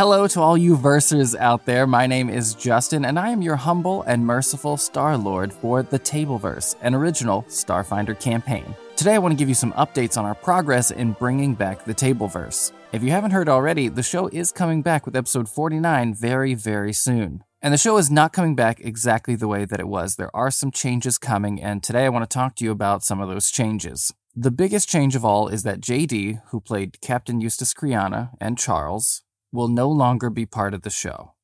Hello to all you versers out there. My name is Justin, and I am your humble and merciful Star Lord for the Tableverse, an original Starfinder campaign. Today, I want to give you some updates on our progress in bringing back the Tableverse. If you haven't heard already, the show is coming back with episode 49 very, very soon. And the show is not coming back exactly the way that it was. There are some changes coming, and today I want to talk to you about some of those changes. The biggest change of all is that JD, who played Captain Eustace Kriana and Charles, will no longer be part of the show.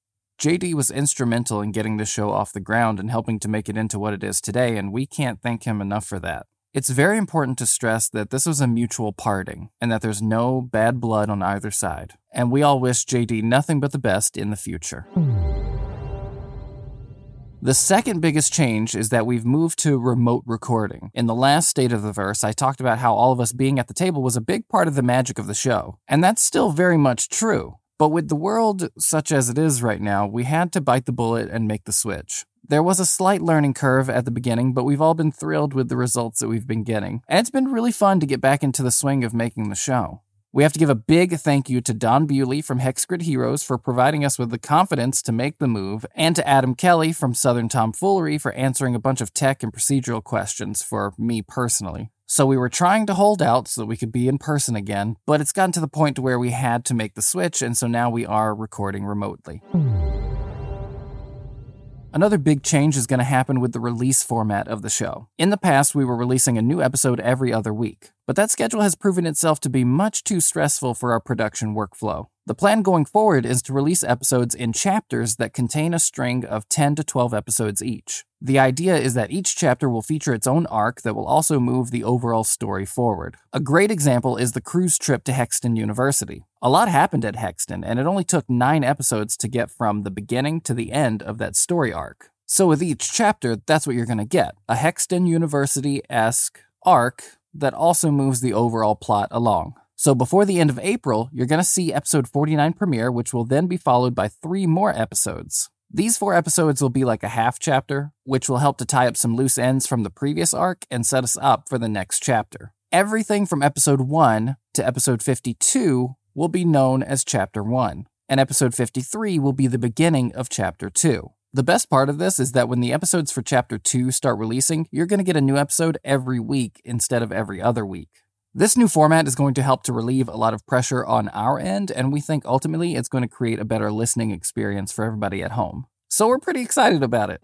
JD was instrumental in getting the show off the ground and helping to make it into what it is today, and we can't thank him enough for that. It's very important to stress that this was a mutual parting and that there's no bad blood on either side. And we all wish JD nothing but the best in the future. Hmm. The second biggest change is that we've moved to remote recording. In the last State of the Verse, I talked about how all of us being at the table was a big part of the magic of the show. And that's still very much true. But with the world such as it is right now, we had to bite the bullet and make the switch. There was a slight learning curve at the beginning, but we've all been thrilled with the results that we've been getting. And it's been really fun to get back into the swing of making the show. We have to give a big thank you to Don Bewley from Hexgrid Heroes for providing us with the confidence to make the move, and to Adam Kelly from Southern Tomfoolery for answering a bunch of tech and procedural questions for me personally. So we were trying to hold out so that we could be in person again, but it's gotten to the point where we had to make the switch, and so now we are recording remotely. Another big change is going to happen with the release format of the show. In the past, we were releasing a new episode every other week, but that schedule has proven itself to be much too stressful for our production workflow. The plan going forward is to release episodes in chapters that contain a string of 10 to 12 episodes each. The idea is that each chapter will feature its own arc that will also move the overall story forward. A great example is the cruise trip to Hexton University. A lot happened at Hexton, and it only took nine episodes to get from the beginning to the end of that story arc. So, with each chapter, that's what you're going to get a Hexton University esque arc that also moves the overall plot along. So before the end of April, you're going to see episode 49 premiere, which will then be followed by three more episodes. These four episodes will be like a half chapter, which will help to tie up some loose ends from the previous arc and set us up for the next chapter. Everything from episode 1 to episode 52 will be known as chapter 1, and episode 53 will be the beginning of chapter 2. The best part of this is that when the episodes for chapter 2 start releasing, you're going to get a new episode every week instead of every other week. This new format is going to help to relieve a lot of pressure on our end, and we think ultimately it's going to create a better listening experience for everybody at home. So we're pretty excited about it.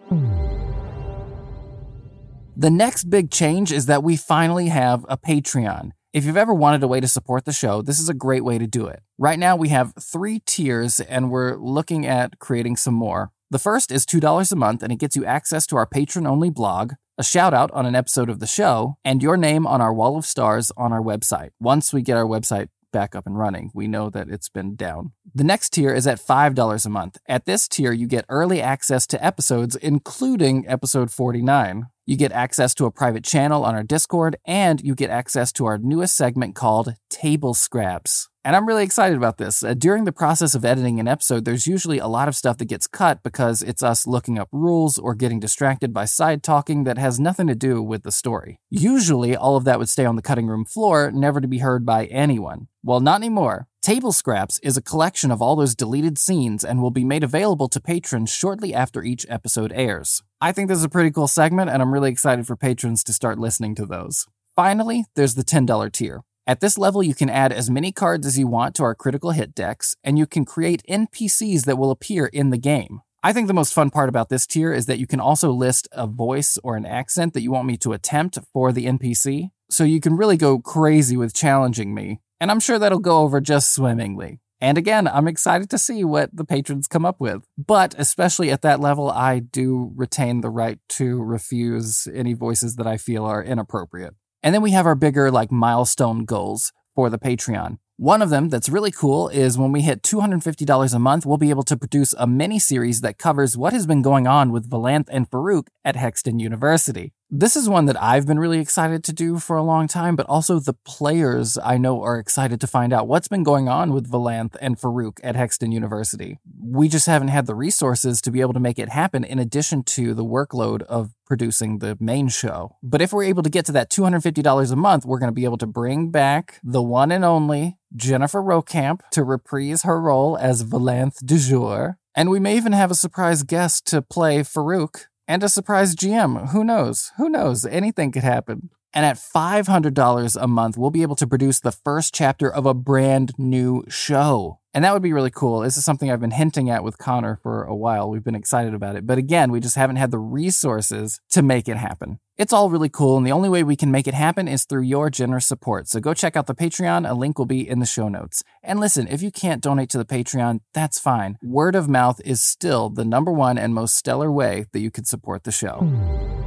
The next big change is that we finally have a Patreon. If you've ever wanted a way to support the show, this is a great way to do it. Right now, we have three tiers, and we're looking at creating some more. The first is $2 a month, and it gets you access to our patron only blog, a shout out on an episode of the show, and your name on our wall of stars on our website. Once we get our website back up and running, we know that it's been down. The next tier is at $5 a month. At this tier, you get early access to episodes, including episode 49. You get access to a private channel on our Discord, and you get access to our newest segment called Table Scraps. And I'm really excited about this. Uh, during the process of editing an episode, there's usually a lot of stuff that gets cut because it's us looking up rules or getting distracted by side talking that has nothing to do with the story. Usually, all of that would stay on the cutting room floor, never to be heard by anyone. Well, not anymore. Table Scraps is a collection of all those deleted scenes and will be made available to patrons shortly after each episode airs. I think this is a pretty cool segment, and I'm really excited for patrons to start listening to those. Finally, there's the $10 tier. At this level, you can add as many cards as you want to our critical hit decks, and you can create NPCs that will appear in the game. I think the most fun part about this tier is that you can also list a voice or an accent that you want me to attempt for the NPC, so you can really go crazy with challenging me, and I'm sure that'll go over just swimmingly. And again, I'm excited to see what the patrons come up with. But especially at that level, I do retain the right to refuse any voices that I feel are inappropriate. And then we have our bigger, like, milestone goals for the Patreon. One of them that's really cool is when we hit $250 a month, we'll be able to produce a mini series that covers what has been going on with Valanth and Farouk at Hexton University. This is one that I've been really excited to do for a long time, but also the players I know are excited to find out what's been going on with Valanth and Farouk at Hexton University. We just haven't had the resources to be able to make it happen in addition to the workload of producing the main show. But if we're able to get to that $250 a month, we're going to be able to bring back the one and only Jennifer Rokamp to reprise her role as Valanth du jour. And we may even have a surprise guest to play Farouk and a surprise GM. Who knows? Who knows? Anything could happen. And at $500 a month, we'll be able to produce the first chapter of a brand new show. And that would be really cool. This is something I've been hinting at with Connor for a while. We've been excited about it. But again, we just haven't had the resources to make it happen. It's all really cool, and the only way we can make it happen is through your generous support. So go check out the Patreon. A link will be in the show notes. And listen, if you can't donate to the Patreon, that's fine. Word of mouth is still the number one and most stellar way that you could support the show.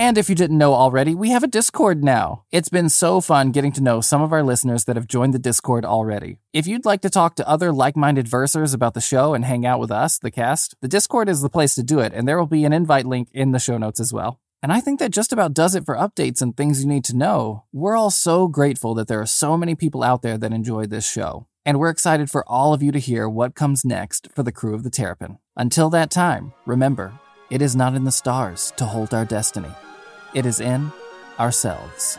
And if you didn't know already, we have a Discord now. It's been so fun getting to know some of our listeners that have joined the Discord already. If you'd like to talk to other like minded versers about the show and hang out with us, the cast, the Discord is the place to do it, and there will be an invite link in the show notes as well. And I think that just about does it for updates and things you need to know. We're all so grateful that there are so many people out there that enjoy this show. And we're excited for all of you to hear what comes next for the crew of the Terrapin. Until that time, remember, it is not in the stars to hold our destiny. It is in ourselves.